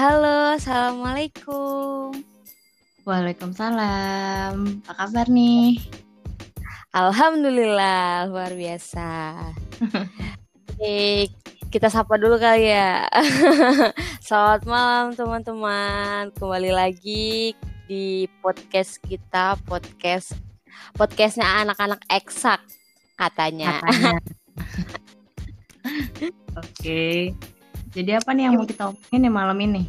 Halo, assalamualaikum. Waalaikumsalam. Apa kabar nih? Alhamdulillah, luar biasa. Oke, kita sapa dulu kali ya. Selamat malam teman-teman. Kembali lagi di podcast kita, podcast podcastnya anak-anak eksak katanya. Katanya. Oke. Jadi apa nih yang mau kita omongin ya malam ini?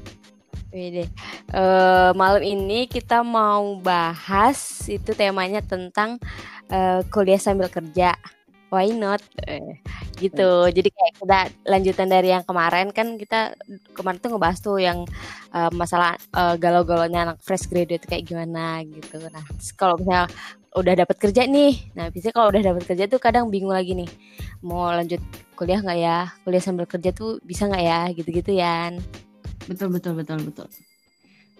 Wede. Uh, malam ini kita mau bahas itu temanya tentang uh, kuliah sambil kerja. Why not? Uh, gitu. Jadi kayak kita lanjutan dari yang kemarin kan kita kemarin tuh ngebahas tuh yang uh, masalah uh, galau-galaunya anak fresh graduate kayak gimana gitu. Nah, kalau misalnya udah dapat kerja nih. Nah, biasanya kalau udah dapat kerja tuh kadang bingung lagi nih. Mau lanjut kuliah nggak ya? Kuliah sambil kerja tuh bisa nggak ya? Gitu-gitu ya. Betul betul betul betul.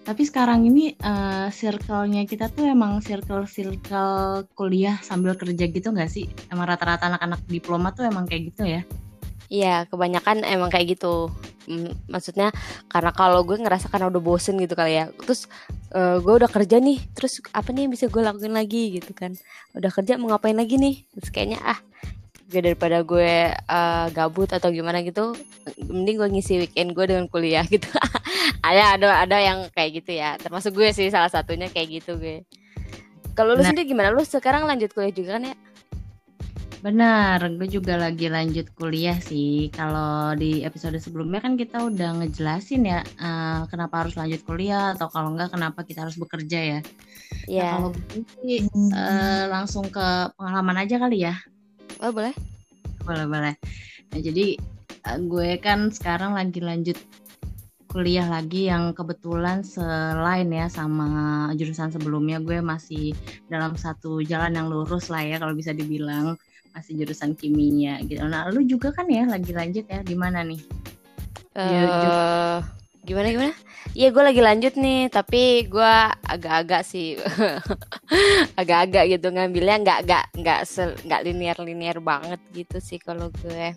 Tapi sekarang ini uh, circle-nya kita tuh emang circle-circle kuliah sambil kerja gitu nggak sih? Emang rata-rata anak-anak diploma tuh emang kayak gitu ya? Iya, kebanyakan emang kayak gitu. Maksudnya karena kalau gue ngerasa karena udah bosen gitu kali ya. Terus uh, gue udah kerja nih, terus apa nih yang bisa gue lakuin lagi gitu kan? Udah kerja mau ngapain lagi nih? Terus kayaknya ah gue daripada gue uh, gabut atau gimana gitu mending gue ngisi weekend gue dengan kuliah gitu ada ada ada yang kayak gitu ya termasuk gue sih salah satunya kayak gitu gue kalau lu nah. sendiri gimana lu sekarang lanjut kuliah juga kan ya Benar, gue juga lagi lanjut kuliah sih. Kalau di episode sebelumnya kan kita udah ngejelasin ya uh, kenapa harus lanjut kuliah atau kalau enggak kenapa kita harus bekerja ya. Iya. Yeah. Nah, kalau gue sih uh, langsung ke pengalaman aja kali ya. Oh boleh? Boleh boleh. Nah jadi uh, gue kan sekarang lagi lanjut kuliah lagi yang kebetulan selain ya sama jurusan sebelumnya gue masih dalam satu jalan yang lurus lah ya kalau bisa dibilang masih jurusan kimia gitu. Nah, lu juga kan ya lagi lanjut ya di mana nih? Uh, gimana gimana? Iya gue lagi lanjut nih, tapi gue agak-agak sih, agak-agak gitu ngambilnya nggak nggak nggak nggak linear linear banget gitu sih kalau gue.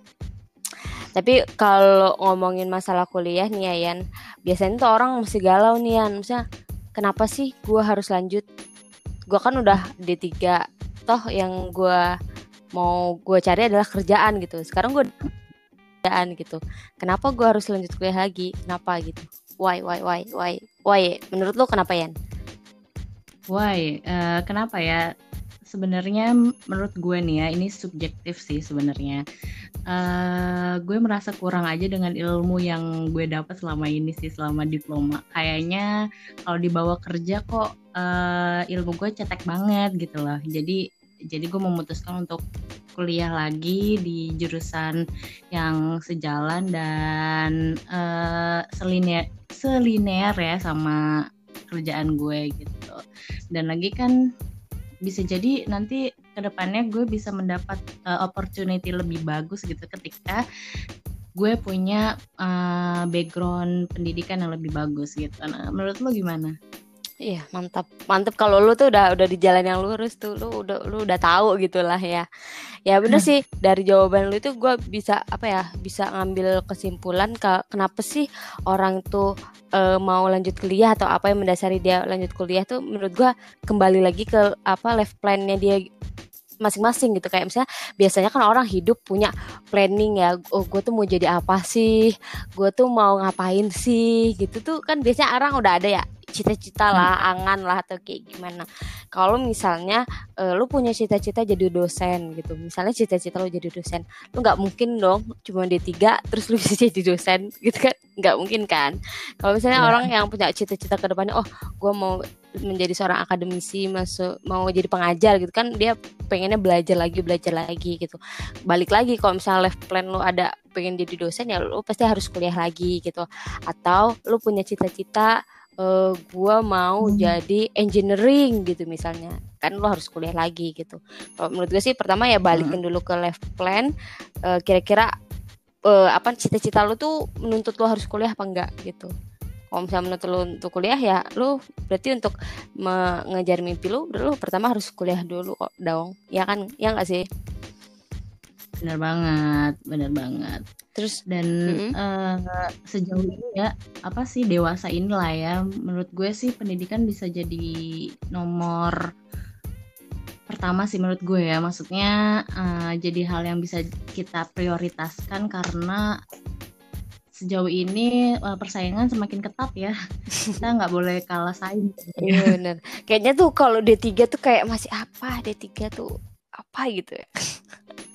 Tapi kalau ngomongin masalah kuliah nih ya Yan, biasanya tuh orang mesti galau nih Yan. Misalnya, kenapa sih gue harus lanjut? Gue kan udah D3, toh yang gue mau gue cari adalah kerjaan gitu. Sekarang gue kerjaan gitu. Kenapa gue harus lanjut kuliah lagi? Kenapa gitu? Why why why why why? Menurut lo kenapa Yan? Why? Uh, kenapa ya sebenarnya menurut gue nih ya ini subjektif sih sebenarnya. Uh, gue merasa kurang aja dengan ilmu yang gue dapat selama ini sih selama diploma. Kayaknya kalau dibawa kerja kok uh, ilmu gue cetek banget gitu loh. Jadi jadi gue memutuskan untuk kuliah lagi di jurusan yang sejalan dan uh, selinear selinear ya sama kerjaan gue gitu. Dan lagi kan bisa jadi nanti ke depannya gue bisa mendapat uh, opportunity lebih bagus gitu ketika gue punya uh, background pendidikan yang lebih bagus gitu. Nah, menurut lo gimana? Iya mantap. Mantap kalau lu tuh udah udah di jalan yang lurus tuh lu udah lu udah tahu gitulah ya. Ya bener sih dari jawaban lu itu gue bisa apa ya bisa ngambil kesimpulan ke, kenapa sih orang tuh e, mau lanjut kuliah atau apa yang mendasari dia lanjut kuliah tuh menurut gue kembali lagi ke apa life plannya dia masing-masing gitu. Kayak misalnya biasanya kan orang hidup punya planning ya oh gue tuh mau jadi apa sih? Gue tuh mau ngapain sih? Gitu tuh kan biasanya orang udah ada ya cita-cita lah, hmm. angan lah atau kayak gimana. Kalau misalnya uh, lu punya cita-cita jadi dosen gitu. Misalnya cita-cita lu jadi dosen, lu nggak mungkin dong cuma D3 terus lu bisa jadi dosen gitu kan. nggak mungkin kan. Kalau misalnya ya. orang yang punya cita-cita ke depannya, oh, gue mau menjadi seorang akademisi, masuk mau jadi pengajar gitu kan, dia pengennya belajar lagi, belajar lagi gitu. Balik lagi kalau misalnya life plan lu ada pengen jadi dosen ya lu pasti harus kuliah lagi gitu. Atau lu punya cita-cita uh, gue mau hmm. jadi engineering gitu misalnya. Kan lo harus kuliah lagi gitu. Kalau menurut gue sih pertama ya balikin hmm. dulu ke life plan uh, kira-kira uh, apa cita-cita lo tuh menuntut lo harus kuliah apa enggak gitu. Kalau misalnya menuntut lo untuk kuliah ya lo berarti untuk mengejar mimpi lo lo pertama harus kuliah dulu kok dong. Ya kan? Ya enggak sih bener banget bener banget. Terus? Dan mm -hmm. uh, sejauh ini ya apa sih dewasa inilah ya. Menurut gue sih pendidikan bisa jadi nomor pertama sih menurut gue ya. Maksudnya uh, jadi hal yang bisa kita prioritaskan karena sejauh ini uh, persaingan semakin ketat ya. Kita nggak boleh kalah saing. Iya bener. Kayaknya tuh kalau D3 tuh kayak masih apa? D3 tuh apa gitu ya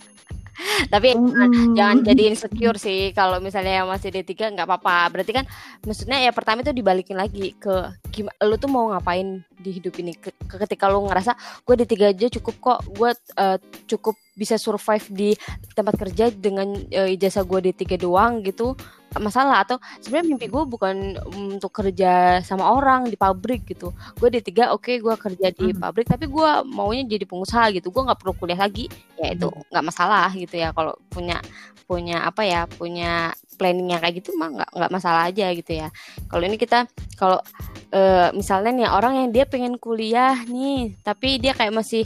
tapi mm. jangan jadi insecure sih. Kalau misalnya yang masih D3 nggak apa-apa. Berarti kan maksudnya ya pertama itu dibalikin lagi ke gimana lu tuh mau ngapain di hidup ini? Ke, ketika lu ngerasa gue D3 aja cukup kok. Gue uh, cukup bisa survive di tempat kerja dengan uh, ijazah gue D3 doang gitu masalah. Atau sebenarnya mimpi gue bukan untuk kerja sama orang di pabrik gitu. Gue di tiga oke okay, gue kerja di hmm. pabrik tapi gue maunya jadi pengusaha gitu. Gue nggak perlu kuliah lagi. Ya itu hmm. nggak masalah gitu ya. Kalau punya punya apa ya punya planningnya kayak gitu mah nggak nggak masalah aja gitu ya. Kalau ini kita kalau e, misalnya nih orang yang dia pengen kuliah nih tapi dia kayak masih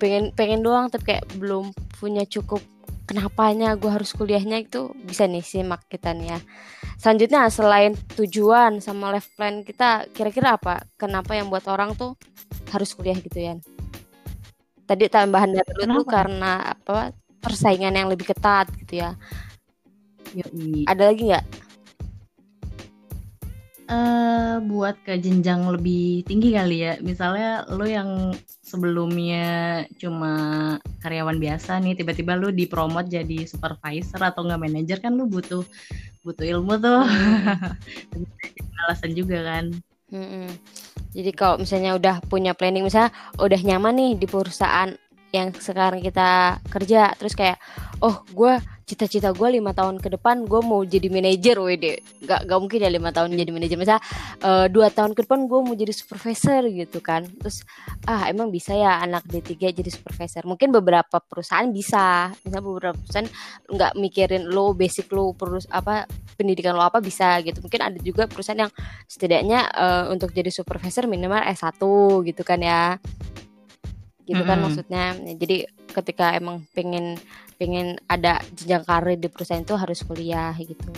pengen pengen doang tapi kayak belum punya cukup kenapanya gue harus kuliahnya itu bisa nih simak kita nih ya. Selanjutnya selain tujuan sama life plan kita kira-kira apa? Kenapa yang buat orang tuh harus kuliah gitu ya tadi tambahan dari lu tuh karena apa persaingan yang lebih ketat gitu ya. Yoi. ada lagi nggak uh, buat ke jenjang lebih tinggi kali ya. Misalnya lo yang sebelumnya cuma karyawan biasa nih, tiba-tiba lo dipromot jadi supervisor atau nggak manajer kan lo butuh butuh ilmu tuh. Hmm. Alasan juga kan. Hmm. Jadi kalau misalnya udah punya planning, misalnya udah nyaman nih di perusahaan yang sekarang kita kerja, terus kayak, oh gue cita-cita gue lima tahun ke depan gue mau jadi manajer wede gak, gak mungkin ya lima tahun jadi manajer. Misal uh, dua tahun ke depan gue mau jadi supervisor gitu kan. Terus ah emang bisa ya anak D3 jadi supervisor? Mungkin beberapa perusahaan bisa. Misal beberapa perusahaan nggak mikirin lo basic lo perus apa pendidikan lo apa bisa gitu. Mungkin ada juga perusahaan yang setidaknya uh, untuk jadi supervisor minimal S1 gitu kan ya gitu mm -hmm. kan maksudnya jadi ketika emang pengen pengen ada jenjang karir di perusahaan itu harus kuliah gitu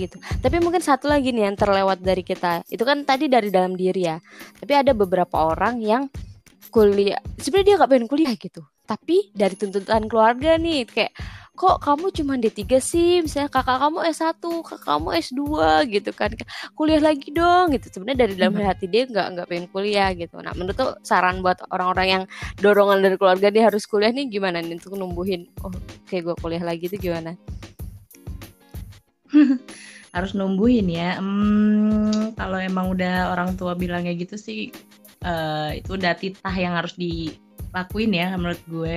gitu. Tapi mungkin satu lagi nih yang terlewat dari kita. Itu kan tadi dari dalam diri ya. Tapi ada beberapa orang yang kuliah sebenarnya dia nggak pengen kuliah gitu. Tapi dari tuntutan keluarga nih kayak kok kamu cuma D3 sih? Misalnya kakak kamu S1 kakak kamu S2 gitu kan. Kuliah lagi dong gitu. Sebenarnya dari dalam hmm. hati dia nggak nggak pengen kuliah gitu. Nah menurut tuh saran buat orang-orang yang dorongan dari keluarga dia harus kuliah nih gimana nih untuk numbuhin oh kayak gue kuliah lagi itu gimana? Harus numbuhin ya. Hmm, kalau emang udah orang tua bilangnya gitu sih uh, itu udah titah yang harus dilakuin ya menurut gue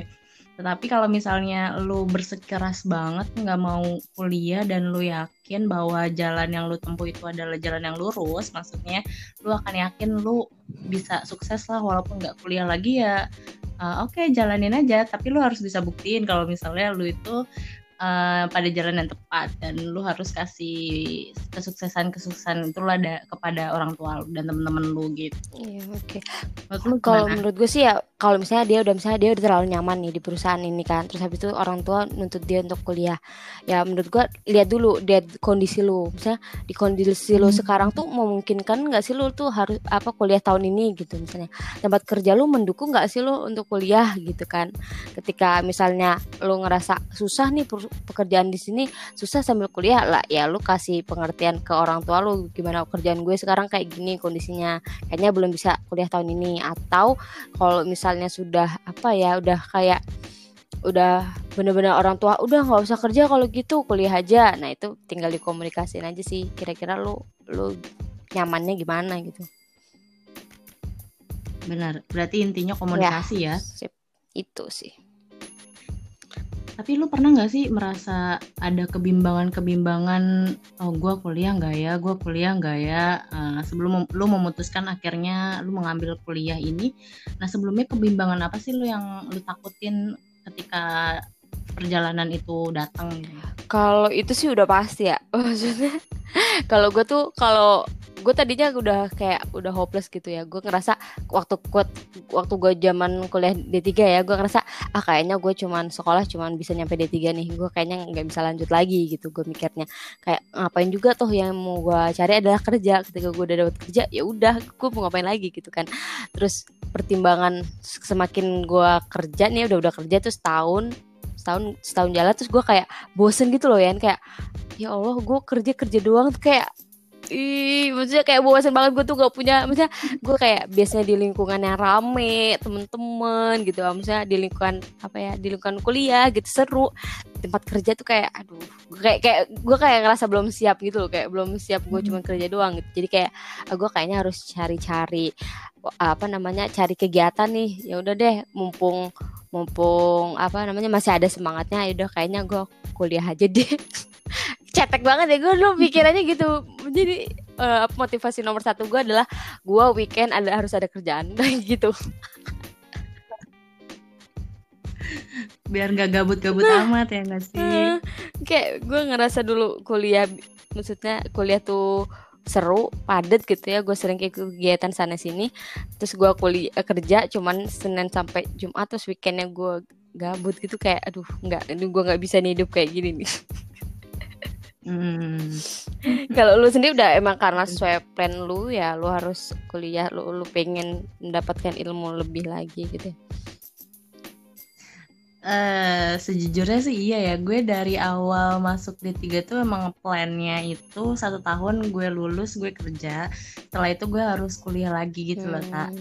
tetapi kalau misalnya lu bersikeras banget nggak mau kuliah dan lu yakin bahwa jalan yang lu tempuh itu adalah jalan yang lurus, maksudnya lu akan yakin lu bisa sukses lah walaupun nggak kuliah lagi ya. Uh, Oke, okay, jalanin aja. Tapi lu harus bisa buktiin kalau misalnya lu itu uh, pada jalan yang tepat dan lu harus kasih kesuksesan kesuksesan itu lah ada kepada orang tua lu dan temen-temen lu gitu. Iya oke. Okay. Kalau menurut gue sih ya kalau misalnya dia udah misalnya dia udah terlalu nyaman nih di perusahaan ini kan, terus habis itu orang tua nuntut dia untuk kuliah. Ya menurut gue lihat dulu lihat kondisi lu. Misalnya di kondisi lu hmm. sekarang tuh memungkinkan nggak sih lu tuh harus apa kuliah tahun ini gitu misalnya. Tempat kerja lu mendukung nggak sih lu untuk kuliah gitu kan. Ketika misalnya lu ngerasa susah nih pekerjaan di sini susah sambil kuliah. Lah ya lu kasih pengertian ke orang tua lu gimana pekerjaan gue sekarang kayak gini kondisinya. Kayaknya belum bisa kuliah tahun ini. Atau kalau misalnya sudah apa ya udah kayak udah bener-bener orang tua udah nggak usah kerja kalau gitu kuliah aja. Nah itu tinggal dikomunikasiin aja sih kira-kira lu lu nyamannya gimana gitu. Benar. Berarti intinya komunikasi ya, ya. Sip. itu sih tapi lu pernah nggak sih merasa ada kebimbangan-kebimbangan oh gue kuliah nggak ya gue kuliah nggak ya? Uh, sebelum lu memutuskan akhirnya lu mengambil kuliah ini. Nah sebelumnya kebimbangan apa sih lu yang lu takutin ketika perjalanan itu datang gitu? Kalau itu sih udah pasti ya. Maksudnya kalau gue tuh kalau gue tadinya udah kayak udah hopeless gitu ya gue ngerasa waktu kuat waktu gue zaman kuliah D3 ya gue ngerasa ah kayaknya gue cuman sekolah cuman bisa nyampe D3 nih gue kayaknya nggak bisa lanjut lagi gitu gue mikirnya kayak ngapain juga tuh yang mau gue cari adalah kerja ketika gue udah dapet kerja ya udah gue mau ngapain lagi gitu kan terus pertimbangan semakin gue kerja nih udah udah kerja tuh setahun setahun setahun jalan terus gue kayak bosen gitu loh ya kayak ya Allah gue kerja kerja doang kayak Ih, maksudnya kayak bosan banget gue tuh gak punya maksudnya gue kayak biasanya di lingkungan yang rame temen-temen gitu maksudnya di lingkungan apa ya di lingkungan kuliah gitu seru. Tempat kerja tuh kayak aduh gue kayak kayak gue kayak ngerasa belum siap gitu loh kayak belum siap gue hmm. cuma kerja doang gitu. Jadi kayak ah, gue kayaknya harus cari-cari apa namanya cari kegiatan nih. Ya udah deh mumpung mumpung apa namanya masih ada semangatnya ya udah kayaknya gue kuliah aja deh cetek banget ya gue dulu pikirannya gitu. Jadi uh, motivasi nomor satu gue adalah gue weekend ada harus ada kerjaan gitu. Biar nggak gabut-gabut nah, amat ya nggak sih? Uh, kayak gue ngerasa dulu kuliah maksudnya kuliah tuh seru padet gitu ya. Gue sering kayak kegiatan sana sini. Terus gue kuliah kerja cuman senin sampai jumat terus weekendnya gue gabut gitu. Kayak aduh nggak gue nggak bisa nih hidup kayak gini nih Hmm. Kalau lu sendiri udah emang karena sesuai plan lu ya lu harus kuliah lu lu pengen mendapatkan ilmu lebih lagi gitu. Uh, sejujurnya sih iya ya gue dari awal masuk D3 tuh emang plannya itu satu tahun gue lulus gue kerja setelah itu gue harus kuliah lagi gitu hmm. loh tak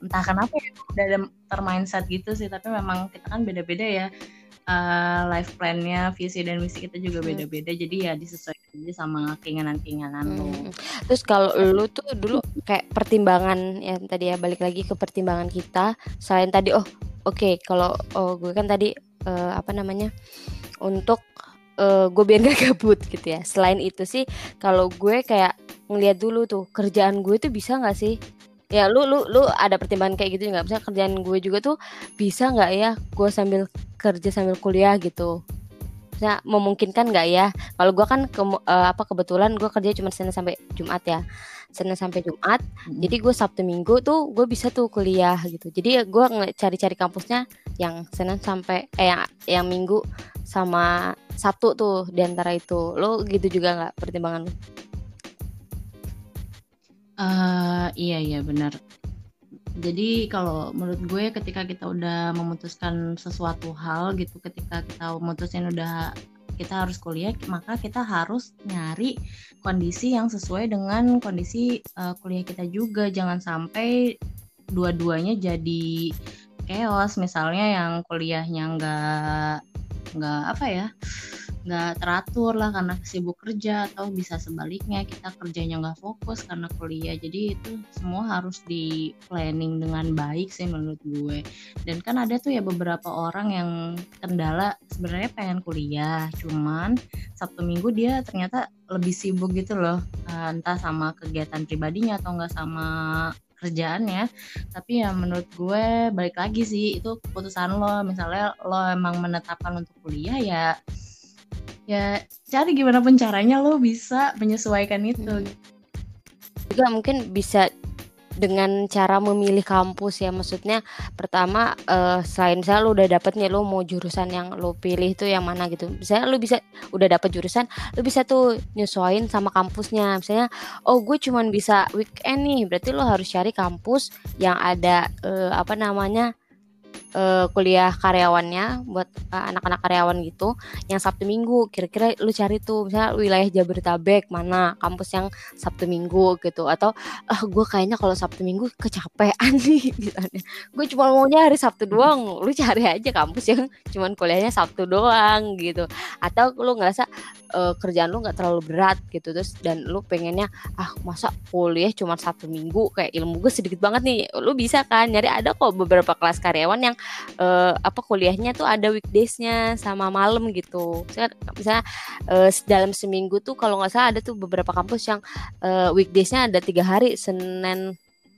entah kenapa ya udah ada termindset gitu sih tapi memang kita kan beda-beda ya uh, life plan-nya, visi dan misi kita juga hmm. beda-beda. Hmm. Jadi ya disesuaikan aja sama keinginan-keinginan hmm. lo. Terus kalau lu tuh dulu kayak pertimbangan ya tadi ya balik lagi ke pertimbangan kita selain tadi oh oke okay, kalau oh gue kan tadi uh, apa namanya untuk uh, gue biar gak gabut gitu ya. Selain itu sih kalau gue kayak ngeliat dulu tuh kerjaan gue tuh bisa nggak sih ya lu lu lu ada pertimbangan kayak gitu nggak bisa kerjaan gue juga tuh bisa nggak ya gue sambil kerja sambil kuliah gitu. Bisa memungkinkan nggak ya? Kalau gue kan ke, uh, apa kebetulan gue kerja cuma senin sampai jumat ya. Senin sampai jumat hmm. jadi gue sabtu minggu tuh gue bisa tuh kuliah gitu. Jadi gue cari-cari kampusnya yang senin sampai eh yang, yang minggu sama satu tuh di antara itu. Lo gitu juga nggak pertimbangan lo? Uh, iya iya benar. Jadi kalau menurut gue ketika kita udah memutuskan sesuatu hal gitu, ketika kita memutuskan udah kita harus kuliah, maka kita harus nyari kondisi yang sesuai dengan kondisi uh, kuliah kita juga. Jangan sampai dua-duanya jadi chaos. Misalnya yang kuliahnya nggak nggak apa ya nggak teratur lah karena sibuk kerja atau bisa sebaliknya kita kerjanya nggak fokus karena kuliah. Jadi itu semua harus di planning dengan baik sih menurut gue. Dan kan ada tuh ya beberapa orang yang kendala sebenarnya pengen kuliah cuman sabtu minggu dia ternyata lebih sibuk gitu loh. Eh, entah sama kegiatan pribadinya atau nggak sama kerjaannya. Tapi ya menurut gue balik lagi sih itu keputusan lo. Misalnya lo emang menetapkan untuk kuliah ya ya cari gimana pun caranya lo bisa menyesuaikan itu. Hmm. juga mungkin bisa dengan cara memilih kampus ya maksudnya pertama uh, selain misalnya lo udah dapet nih lo mau jurusan yang lo pilih itu yang mana gitu. Misalnya lo bisa udah dapet jurusan lo bisa tuh nyesuaiin sama kampusnya. Misalnya oh gue cuman bisa weekend nih berarti lo harus cari kampus yang ada uh, apa namanya uh, kuliah karyawannya buat uh, anak-anak karyawan gitu yang Sabtu Minggu. Kira-kira lu cari tuh misalnya wilayah Jabodetabek mana? Kampus yang Sabtu Minggu gitu. Atau ah uh, gue kayaknya kalau Sabtu Minggu kecapean nih misalnya gue cuma maunya hari Sabtu doang. Lu cari aja kampus yang cuman kuliahnya Sabtu doang gitu. Atau lu ngerasa uh, kerjaan lu nggak terlalu berat gitu. Terus dan lu pengennya ah masa kuliah cuma satu minggu? Kayak ilmu gue sedikit banget nih. Lu bisa kan? Nyari ada kok beberapa kelas karyawan yang uh, apa kuliahnya tuh ada weekdaysnya sama malam gitu. Misalnya, misalnya uh, dalam seminggu tuh kalau nggak salah ada tuh beberapa kampus yang uh, weekdaysnya ada tiga hari senin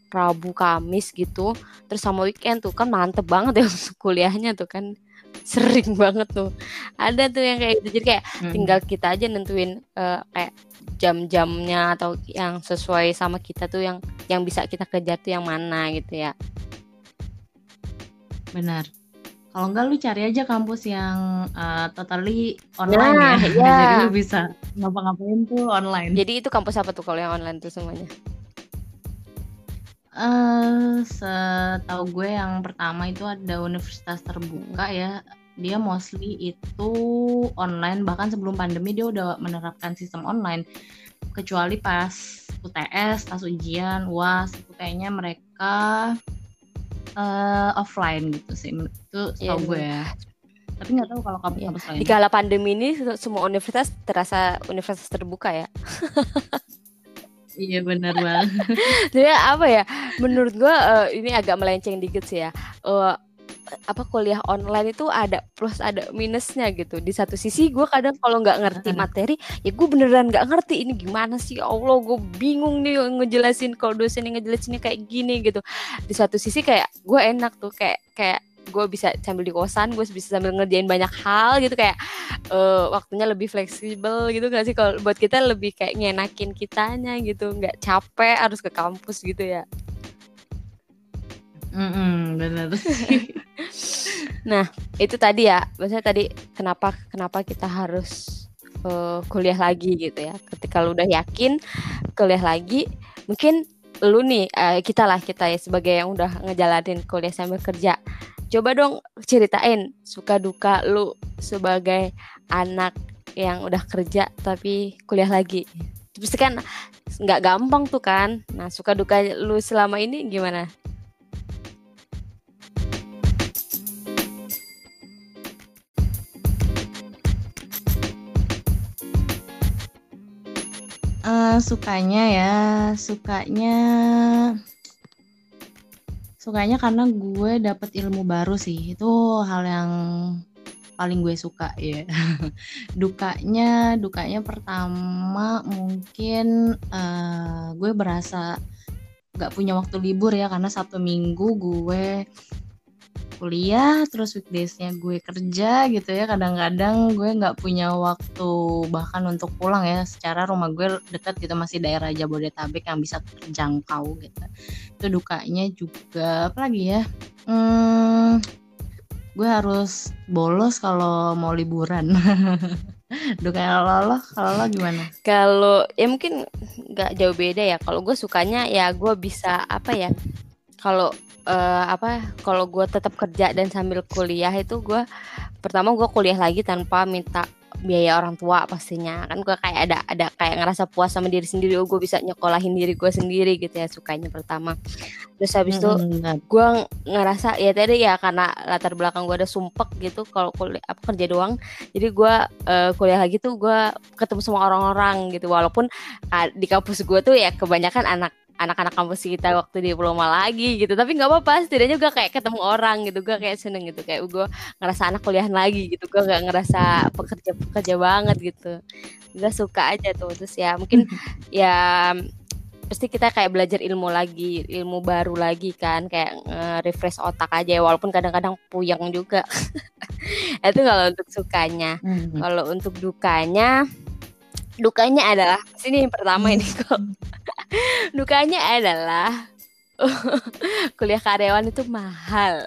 Rabu Kamis gitu. Terus sama weekend tuh kan mantep banget ya kuliahnya tuh kan. Sering banget tuh. Ada tuh yang kayak gitu. Jadi kayak hmm. tinggal kita aja nentuin uh, kayak jam-jamnya atau yang sesuai sama kita tuh yang yang bisa kita kejar tuh yang mana gitu ya benar kalau enggak lu cari aja kampus yang uh, totally online nah, ya. ya. Jadi lu bisa ngapa-ngapain tuh online. Jadi itu kampus apa tuh kalau yang online tuh semuanya? Eh, uh, setahu gue yang pertama itu ada universitas terbuka ya. Dia mostly itu online bahkan sebelum pandemi dia udah menerapkan sistem online. Kecuali pas UTS, pas ujian, UAS itu kayaknya mereka uh, offline gitu sih itu yeah, tau gue ya tapi nggak tahu kalau kampus-kampus yeah. lain di kala pandemi ini semua universitas terasa universitas terbuka ya Iya benar banget. Jadi apa ya? Menurut gue uh, ini agak melenceng dikit sih ya. Uh, apa kuliah online itu ada plus ada minusnya gitu. Di satu sisi gue kadang kalau nggak ngerti materi ya gue beneran nggak ngerti ini gimana sih. Ya Allah gue bingung nih ngejelasin kalau dosen yang ngejelasinnya kayak gini gitu. Di satu sisi kayak gue enak tuh kayak kayak gue bisa sambil di kosan gue bisa sambil ngerjain banyak hal gitu. Kayak uh, waktunya lebih fleksibel gitu gak sih? Kalau buat kita lebih kayak ngenakin kitanya gitu nggak capek harus ke kampus gitu ya Mm -mm, benar nah itu tadi ya. Maksudnya tadi kenapa kenapa kita harus uh, kuliah lagi gitu ya. Ketika lu udah yakin kuliah lagi mungkin lu nih uh, kita lah kita ya sebagai yang udah ngejalanin kuliah sambil kerja. Coba dong ceritain suka duka lu sebagai anak yang udah kerja tapi kuliah lagi. Terus kan nggak gampang tuh kan. Nah suka duka lu selama ini gimana Uh, sukanya ya, sukanya sukanya karena gue dapet ilmu baru sih. Itu hal yang paling gue suka ya. dukanya, dukanya pertama mungkin uh, gue berasa gak punya waktu libur ya karena satu minggu gue kuliah terus weekdaysnya gue kerja gitu ya. Kadang-kadang gue nggak punya waktu bahkan untuk pulang ya. Secara rumah gue dekat gitu masih daerah Jabodetabek yang bisa terjangkau gitu. Itu dukanya juga apa lagi ya? Hmm, gue harus bolos kalau mau liburan. Dukanya lo lo kalau lo gimana? Kalau ya mungkin nggak jauh beda ya. Kalau gue sukanya ya gue bisa apa ya kalau uh, apa kalau gue tetap kerja dan sambil kuliah itu gue pertama gue kuliah lagi tanpa minta biaya orang tua pastinya. Kan gue kayak ada ada kayak ngerasa puas sama diri sendiri. Oh gue bisa nyekolahin diri gue sendiri gitu ya sukanya pertama. Terus habis itu mm-hmm. gue ngerasa ya tadi ya karena latar belakang gue ada sumpek gitu kalau kuliah apa kerja doang. Jadi gue uh, kuliah lagi tuh gue ketemu sama orang-orang gitu. Walaupun uh, di kampus gue tuh ya kebanyakan anak anak-anak kampus kita waktu diploma lagi gitu. Tapi nggak apa-apa setidaknya gue kayak ketemu orang gitu. Gue kayak seneng gitu. Kayak gue ngerasa anak kuliah lagi gitu. Gue gak ngerasa pekerja pekerja banget gitu. Gue suka aja tuh. Terus ya mungkin ya pasti kita kayak belajar ilmu lagi ilmu baru lagi kan. Kayak nge-refresh otak aja ya. Walaupun kadang-kadang puyeng juga. Itu kalau untuk sukanya. Hmm. kalau untuk dukanya dukanya adalah sini yang pertama ini kok dukanya adalah kuliah karyawan itu mahal.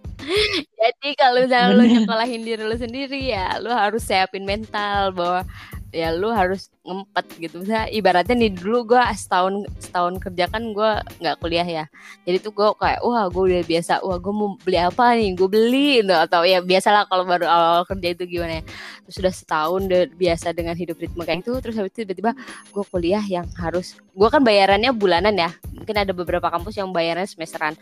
Jadi kalau misalnya lu nyekolahin diri lu sendiri ya lu harus siapin mental bahwa ya lu harus ngempet gitu. Misalnya ibaratnya nih dulu gue setahun setahun kerja kan gue nggak kuliah ya. Jadi tuh gue kayak wah gue udah biasa wah gue mau beli apa nih? Gue beli gitu. atau ya biasalah kalau baru awal, kerja itu gimana ya. Terus sudah setahun udah biasa dengan hidup ritme kayak itu terus habis itu tiba-tiba gue kuliah yang harus gue kan bayarannya bulanan ya. Mungkin ada beberapa kampus yang bayarannya semesteran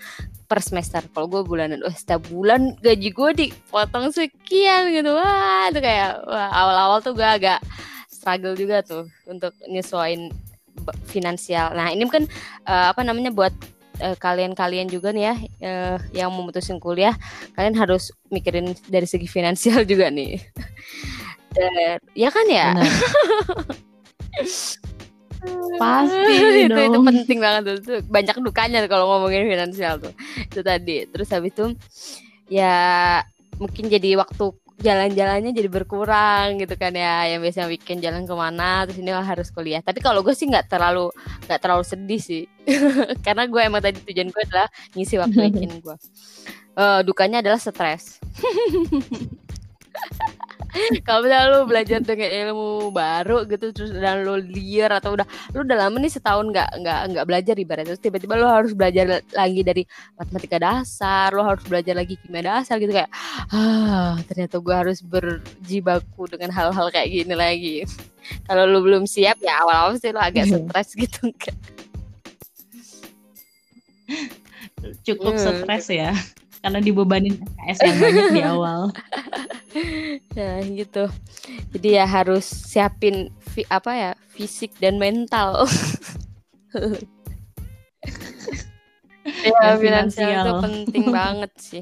per semester. Kalau gue bulanan wah setiap bulan gaji gue dipotong sekian gitu. Wah itu kayak wah awal-awal tuh gue agak struggle juga tuh untuk nyesuaiin finansial. Nah ini kan uh, apa namanya buat eh, kalian-kalian juga nih ya uh, yang memutusin kuliah, kalian harus mikirin dari segi finansial juga nih. Dan, ya kan ya. Pasti itu, itu penting banget tuh. Itu banyak dukanya kalau ngomongin finansial tuh. Itu tadi. Terus habis itu ya mungkin jadi waktu jalan-jalannya jadi berkurang gitu kan ya. Yang biasanya weekend jalan ke mana terus ini harus kuliah. Tapi kalau gue sih nggak terlalu nggak terlalu sedih sih. Karena gue emang tadi tujuan gue adalah ngisi waktu weekend gue uh, dukanya adalah stres kalau misalnya lu belajar dengan ilmu baru gitu terus dan lu liar atau udah lu udah lama nih setahun nggak nggak nggak belajar ibarat terus tiba-tiba lu harus belajar lagi dari matematika dasar lu harus belajar lagi kimia dasar gitu kayak ah ternyata gue harus berjibaku dengan hal-hal kayak gini lagi. Kalau lu belum siap ya awal-awal sih lu agak stres gitu kan cukup hmm. stres ya karena dibebanin SKS yang banyak di awal. Nah gitu. Jadi ya harus siapin fi, apa ya fisik dan mental. ya finansial itu penting banget sih.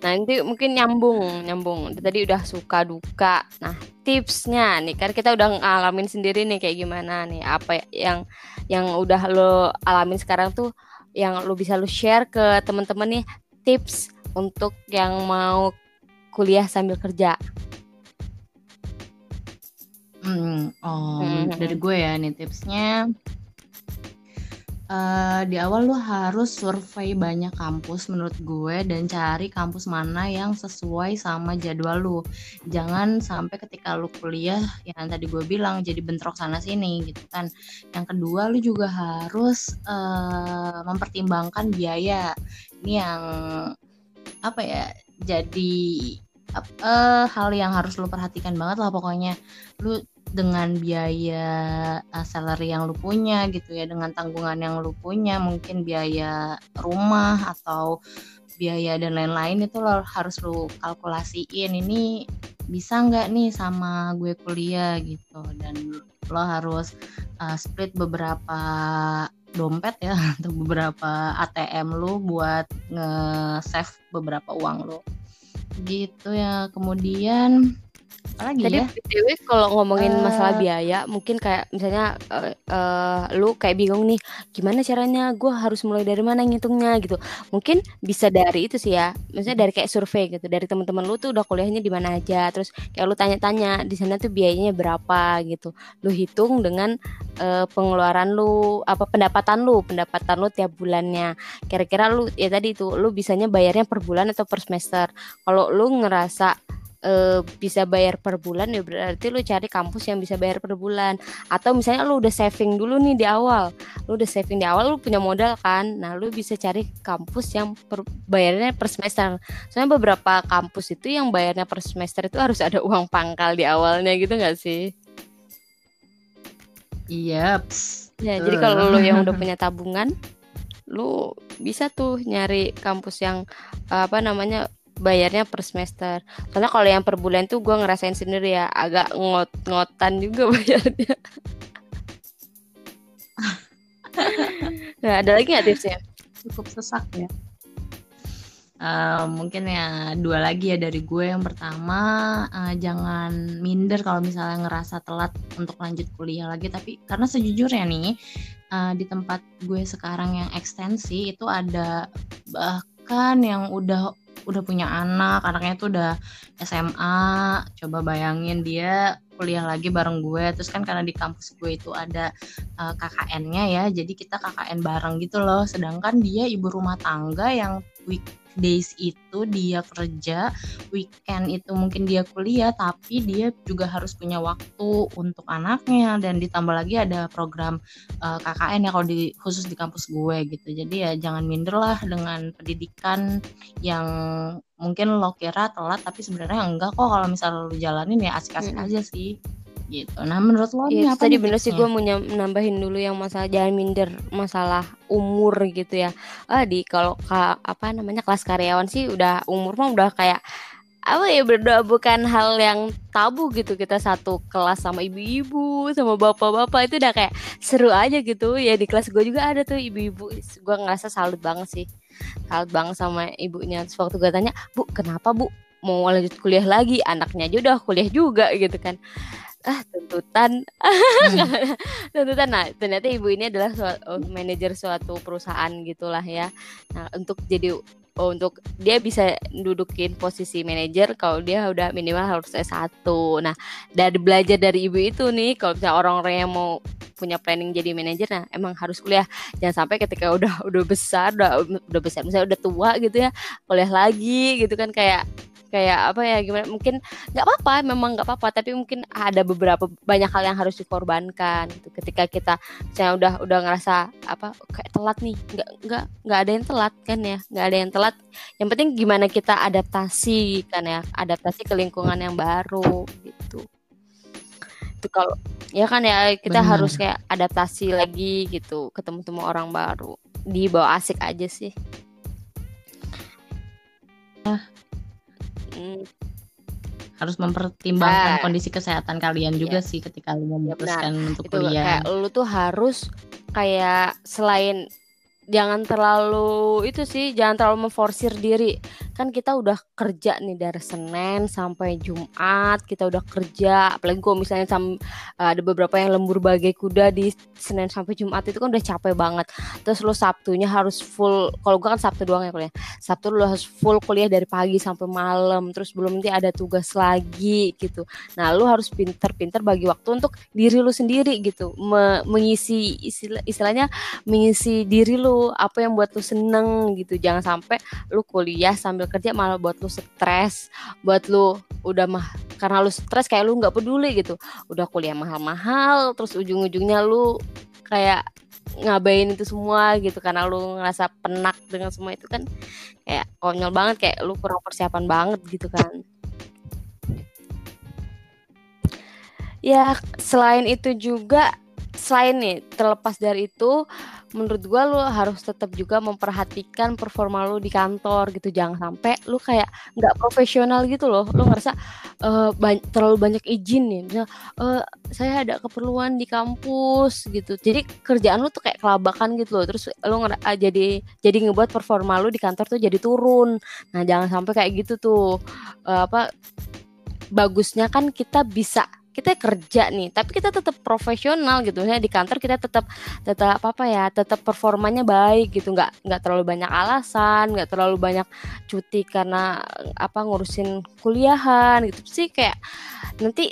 Nah nanti mungkin nyambung, nyambung. Tadi udah suka duka. Nah tipsnya nih, kan kita udah ngalamin sendiri nih kayak gimana nih, apa yang yang udah lo alamin sekarang tuh yang lu bisa lu share ke teman-teman nih tips untuk yang mau kuliah sambil kerja? Hmm, oh, hmm. dari gue ya nih tipsnya uh, di awal lu harus survei banyak kampus menurut gue dan cari kampus mana yang sesuai sama jadwal lu. Jangan sampai ketika lu kuliah yang tadi gue bilang jadi bentrok sana sini gitu kan. Yang kedua lu juga harus uh, mempertimbangkan biaya. Ini yang apa ya? Jadi uh, hal yang harus lu perhatikan banget lah pokoknya. Lu dengan biaya uh, salary yang lu punya gitu ya dengan tanggungan yang lu punya mungkin biaya rumah atau biaya dan lain-lain itu lo harus lu kalkulasiin ini bisa nggak nih sama gue kuliah gitu. Dan lo harus uh, split beberapa dompet ya atau beberapa ATM lu buat nge-save beberapa uang lo gitu ya kemudian apalagi Tadi ya? BTW kalau ngomongin uh, masalah biaya, mungkin kayak misalnya uh, uh, lu kayak bingung nih, gimana caranya gue harus mulai dari mana ngitungnya gitu. Mungkin bisa dari itu sih ya, misalnya dari kayak survei gitu, dari teman-teman lu tuh udah kuliahnya di mana aja, terus kayak lu tanya-tanya di sana tuh biayanya berapa gitu. Lu hitung dengan uh, pengeluaran lu, apa pendapatan lu, pendapatan lu tiap bulannya. Kira-kira lu ya tadi itu lu bisanya bayarnya per bulan atau per semester. Kalau lu ngerasa e, bisa bayar per bulan ya berarti lu cari kampus yang bisa bayar per bulan. Atau misalnya lu udah saving dulu nih di awal. Lu udah saving di awal lu punya modal kan. Nah lu bisa cari kampus yang per, bayarnya per semester. Soalnya beberapa kampus itu yang bayarnya per semester itu harus ada uang pangkal di awalnya gitu nggak sih? Iya yep. ya jadi kalau lu yang udah punya tabungan lu bisa tuh nyari kampus yang apa namanya bayarnya per semester. Soalnya kalau yang per bulan tuh gue ngerasain sendiri ya agak ngot-ngotan juga bayarnya. nah, ada lagi nggak tipsnya? Cukup sesak ya. Uh, mungkin ya dua lagi ya dari gue yang pertama uh, jangan minder kalau misalnya ngerasa telat untuk lanjut kuliah lagi tapi karena sejujurnya nih uh, di tempat gue sekarang yang ekstensi itu ada bahkan yang udah udah punya anak anaknya tuh udah SMA coba bayangin dia kuliah lagi bareng gue terus kan karena di kampus gue itu ada uh, eh, KKN-nya ya jadi kita KKN bareng gitu loh sedangkan dia ibu rumah tangga yang week days itu dia kerja, weekend itu mungkin dia kuliah, tapi dia juga harus punya waktu untuk anaknya dan ditambah lagi ada program uh, eh, KKN ya kalau di khusus di kampus gue gitu. Jadi ya jangan minder lah dengan pendidikan yang mungkin lo kira telat tapi sebenarnya enggak kok kalau misalnya lo jalanin ya asik-asik hmm. aja sih gitu. Nah menurut lo ya, apa tadi bener sih gue mau nambahin dulu yang masalah jangan minder masalah umur gitu ya. Ah di kalau apa namanya kelas karyawan sih udah umur mah udah kayak apa ya berdoa bukan hal yang tabu gitu. Kita satu kelas sama ibu-ibu sama bapak-bapak itu udah kayak seru aja gitu. Ya di kelas gue juga ada tuh ibu-ibu. Gue ngerasa salut banget sih. Salut banget sama ibunya. Terus waktu gue tanya bu kenapa bu? Mau lanjut kuliah lagi? Anaknya aja udah kuliah juga gitu kan ah tuntutan. Hmm. tuntutan. Nah ternyata ibu ini adalah suatu, oh, manajer suatu perusahaan gitulah ya. Nah untuk jadi oh, untuk dia bisa dudukin posisi manajer kalau dia udah minimal harus S1 nah dari belajar dari ibu itu nih kalau misalnya orang-orang yang mau punya planning jadi manajer nah emang harus kuliah. Jangan sampai ketika udah udah besar udah udah besar misalnya udah tua gitu ya kuliah lagi gitu kan kayak kayak apa ya gimana mungkin nggak apa-apa memang nggak apa-apa tapi mungkin ada beberapa banyak hal yang harus dikorbankan gitu. Ketika kita misalnya udah udah ngerasa apa kayak telat nih nggak nggak nggak ada yang telat kan ya nggak ada yang telat. Yang penting gimana kita adaptasi kan ya adaptasi ke lingkungan yang baru gitu. Itu kalau ya kan ya kita Benar. harus kayak adaptasi lagi gitu ketemu-temu orang baru. Di bawah asik aja sih Hmm. Harus mempertimbangkan nah, kondisi kesehatan kalian juga iya. sih ketika lu memutuskan ya, untuk itu, kuliah. Kayak lu tuh harus kayak selain jangan terlalu itu sih jangan terlalu memforsir diri. Kan kita udah kerja nih dari Senin sampai Jumat kita udah kerja. Apalagi kalau misalnya sam, ada beberapa yang lembur bagai kuda di Senin sampai Jumat itu kan udah capek banget. Terus lo Sabtunya harus full kalau gua kan Sabtu doang ya kuliah Sabtu lo harus full kuliah dari pagi sampai malam. Terus belum nanti ada tugas lagi gitu. Nah lo harus pinter-pinter bagi waktu untuk diri lo sendiri gitu. Me mengisi istilah, istilahnya mengisi diri lo apa yang buat lu seneng gitu. Jangan sampai lu kuliah sambil kerja malah buat lu stres. Buat lu udah mah karena lu stres kayak lu nggak peduli gitu. Udah kuliah mahal-mahal terus ujung-ujungnya lu kayak ngabain itu semua gitu. Karena lu ngerasa penak dengan semua itu kan kayak konyol banget. Kayak lu kurang persiapan banget gitu kan. Ya selain itu juga selain nih terlepas dari itu menurut gue lu harus tetap juga memperhatikan performa lu di kantor gitu. Jangan sampai lu kayak nggak profesional gitu loh. Lu ngerasa uh, terlalu banyak izin nih. Misal uh, saya ada keperluan di kampus gitu. Jadi kerjaan lu tuh kayak kelabakan gitu loh. Terus lu uh, jadi jadi ngebuat performa lu di kantor tuh jadi turun. Nah jangan sampai kayak gitu tuh. Uh, apa bagusnya kan kita bisa kita kerja nih tapi kita tetap profesional gitu. Ya di kantor kita tetap tetap apa ya tetap performanya baik gitu. Nggak nggak terlalu banyak alasan nggak terlalu banyak cuti karena apa ngurusin kuliahan gitu. Sih kayak nanti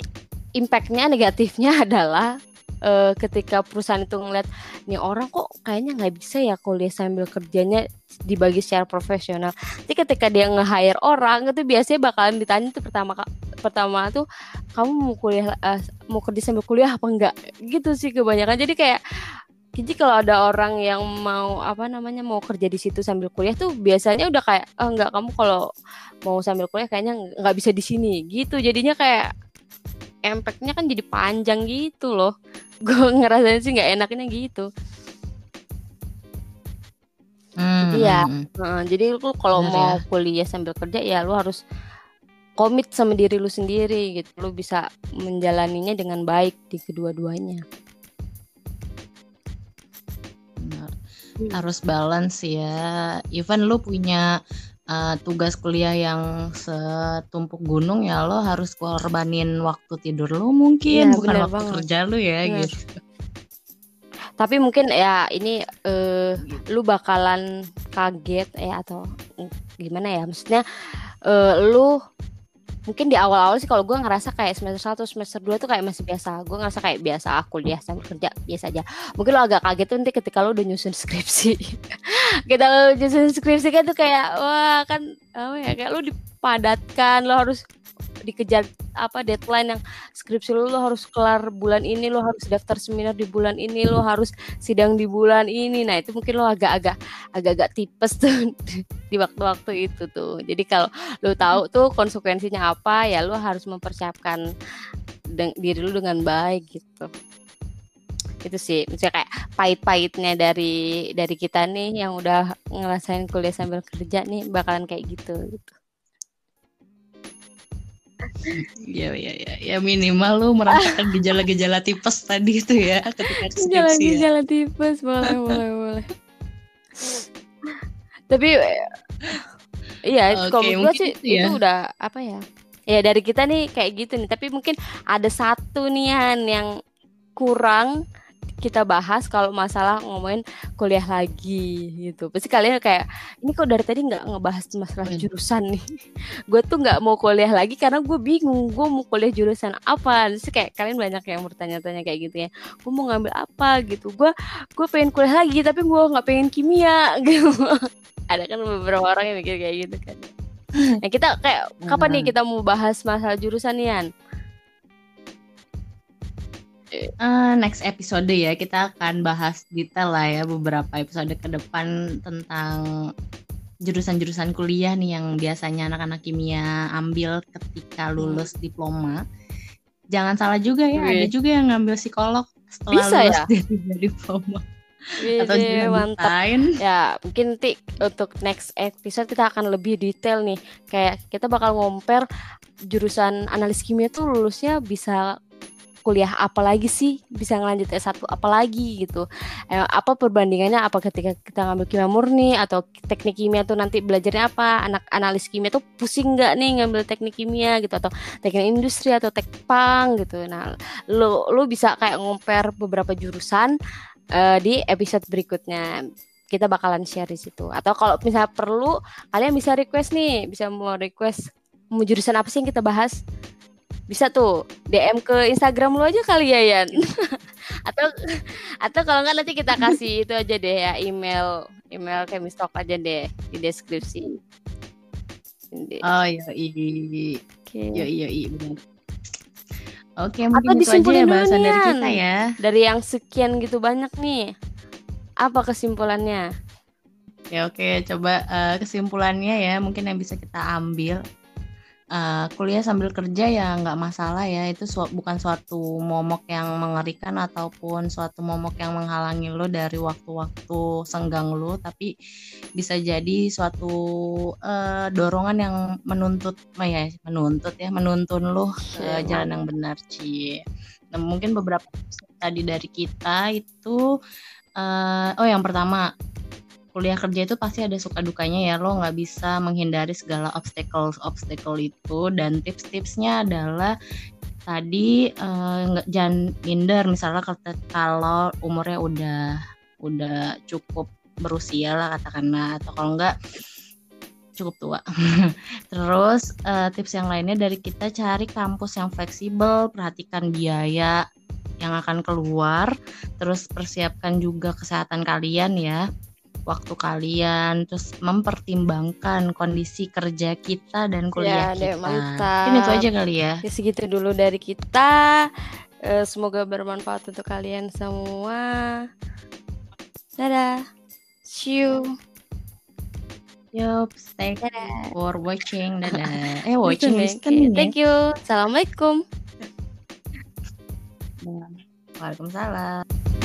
impactnya negatifnya adalah uh, ketika perusahaan itu ngeliat nih orang kok kayaknya nggak bisa ya kuliah sambil kerjanya dibagi secara profesional. Jadi ketika dia nge-hire orang itu biasanya bakalan ditanya tuh pertama pertama tuh kamu mau kuliah uh, mau kerja sambil kuliah apa enggak gitu sih kebanyakan. Jadi kayak jadi kalau ada orang yang mau apa namanya mau kerja di situ sambil kuliah tuh biasanya udah kayak oh enggak kamu kalau mau sambil kuliah kayaknya nggak bisa di sini. Gitu. Jadinya kayak impactnya kan jadi panjang gitu loh gue ngerasain sih nggak enaknya gitu Hmm, jadi ya, hmm. uh, jadi lu kalau mau ya. kuliah sambil kerja ya lu harus komit sama diri lu sendiri gitu lu bisa menjalaninya dengan baik di kedua-duanya. Hmm. harus balance ya even lu punya uh, tugas kuliah yang setumpuk gunung ya lo harus korbanin waktu tidur lu mungkin ya, bukan waktu banget. kerja lu ya bener. gitu tapi mungkin ya ini uh, lu bakalan kaget ya atau gimana ya maksudnya uh, lu mungkin di awal-awal sih kalau gue ngerasa kayak semester 1 semester 2 tuh kayak masih biasa. Gue ngerasa kayak biasa aku kuliah sambil kerja biasa aja. Mungkin lo agak kaget tuh nanti ketika lo udah nyusun skripsi. Kita lo nyusun skripsi kan tuh kayak wah kan apa ya kayak lo dipadatkan lo harus dikejar apa deadline yang skripsi lu lo harus kelar bulan ini lo harus daftar seminar di bulan ini lo harus sidang di bulan ini. Nah itu mungkin lo agak-agak agak-agak tipes tuh di waktu-waktu itu tuh. Jadi kalau lo tahu tuh konsekuensinya apa ya lo harus mempersiapkan diri lu dengan baik gitu. Itu sih misalnya kayak pahit-pahitnya dari dari kita nih yang udah ngerasain kuliah sambil kerja nih bakalan kayak gitu gitu Iya iya iya ya minimal lu merasakan gejala-gejala tipes tadi itu ya ketika skripsi. Gejala-gejala ya. tipes boleh boleh boleh. Tapi iya okay, kalau gue sih ya. itu udah apa ya? Ya dari kita nih kayak gitu nih, tapi mungkin ada satu nih yang kurang kita bahas kalau masalah ngomongin kuliah lagi gitu. Pasti kalian kayak ini kok dari tadi nggak ngebahas masalah jurusan nih. gue tuh nggak mau kuliah lagi karena gue bingung gue mau kuliah jurusan apa. Terus kayak kalian banyak yang bertanya-tanya kayak gitu ya. Gue mau ngambil apa gitu. Gue gue pengen kuliah lagi tapi gue nggak pengen kimia gitu. Ada kan beberapa orang yang mikir kayak gitu kan. Nah kita kayak kapan nih kita mau bahas masalah jurusan Yan? Uh, next episode ya kita akan bahas detail lah ya beberapa episode ke depan tentang jurusan-jurusan kuliah nih yang biasanya anak-anak kimia ambil ketika lulus hmm. diploma. Jangan salah juga ya, Wih. ada juga yang ngambil psikolog setelah Bisa lulus ya? diploma. Wih, atau mantap. Ya, mungkin nanti untuk next episode kita akan lebih detail nih. Kayak kita bakal ngomper jurusan analis kimia tuh lulusnya bisa kuliah apa lagi sih? Bisa ngelanjut S1 apa lagi gitu. Eh, apa perbandingannya? Apa ketika kita ngambil kimia murni atau teknik kimia tuh nanti belajarnya apa? Anak analis kimia tuh pusing nggak nih ngambil teknik kimia gitu atau teknik industri atau tekpang gitu. Nah lo lo bisa kayak ngomper beberapa jurusan uh, di episode berikutnya. Kita bakalan share di situ. Atau kalau misalnya perlu kalian bisa request nih bisa mau request mau jurusan apa sih yang kita bahas bisa tuh DM ke Instagram lu aja kali ya Yan atau atau kalau nggak nanti kita kasih itu aja deh ya email email kemistok aja deh di deskripsi oh iya iya okay. iya iya iya benar Oke, mungkin Atau itu aja ya bahasan dari kita ya. Dari yang sekian gitu banyak nih. Apa kesimpulannya? Ya oke, coba uh, kesimpulannya ya mungkin yang bisa kita ambil uh, kuliah sambil kerja ya nggak masalah ya itu su bukan suatu momok yang mengerikan ataupun suatu momok yang menghalangi lo dari waktu-waktu senggang lo tapi bisa jadi suatu uh, dorongan yang menuntut oh ya menuntut ya menuntun lo ke jalan yang benar Ci. Nah, mungkin beberapa tadi dari kita itu uh, oh yang pertama kuliah kerja itu pasti ada suka dukanya ya lo nggak bisa menghindari segala obstacle obstacle itu dan tips-tipsnya adalah tadi uh, nggak jangan minder misalnya kalau umurnya udah udah cukup berusia lah katakanlah atau kalau enggak cukup tua. Terus uh, tips yang lainnya dari kita cari kampus yang fleksibel, perhatikan biaya yang akan keluar, terus persiapkan juga kesehatan kalian ya waktu kalian terus mempertimbangkan kondisi kerja kita dan kuliah ya, kita. Mantap. Ini itu aja kali ya. ya segitu dulu dari kita. Uh, semoga bermanfaat untuk kalian semua. Dadah. See you. Yup, thank you for watching. Dadah. Eh, watching listening. Thank you. Assalamualaikum. Waalaikumsalam.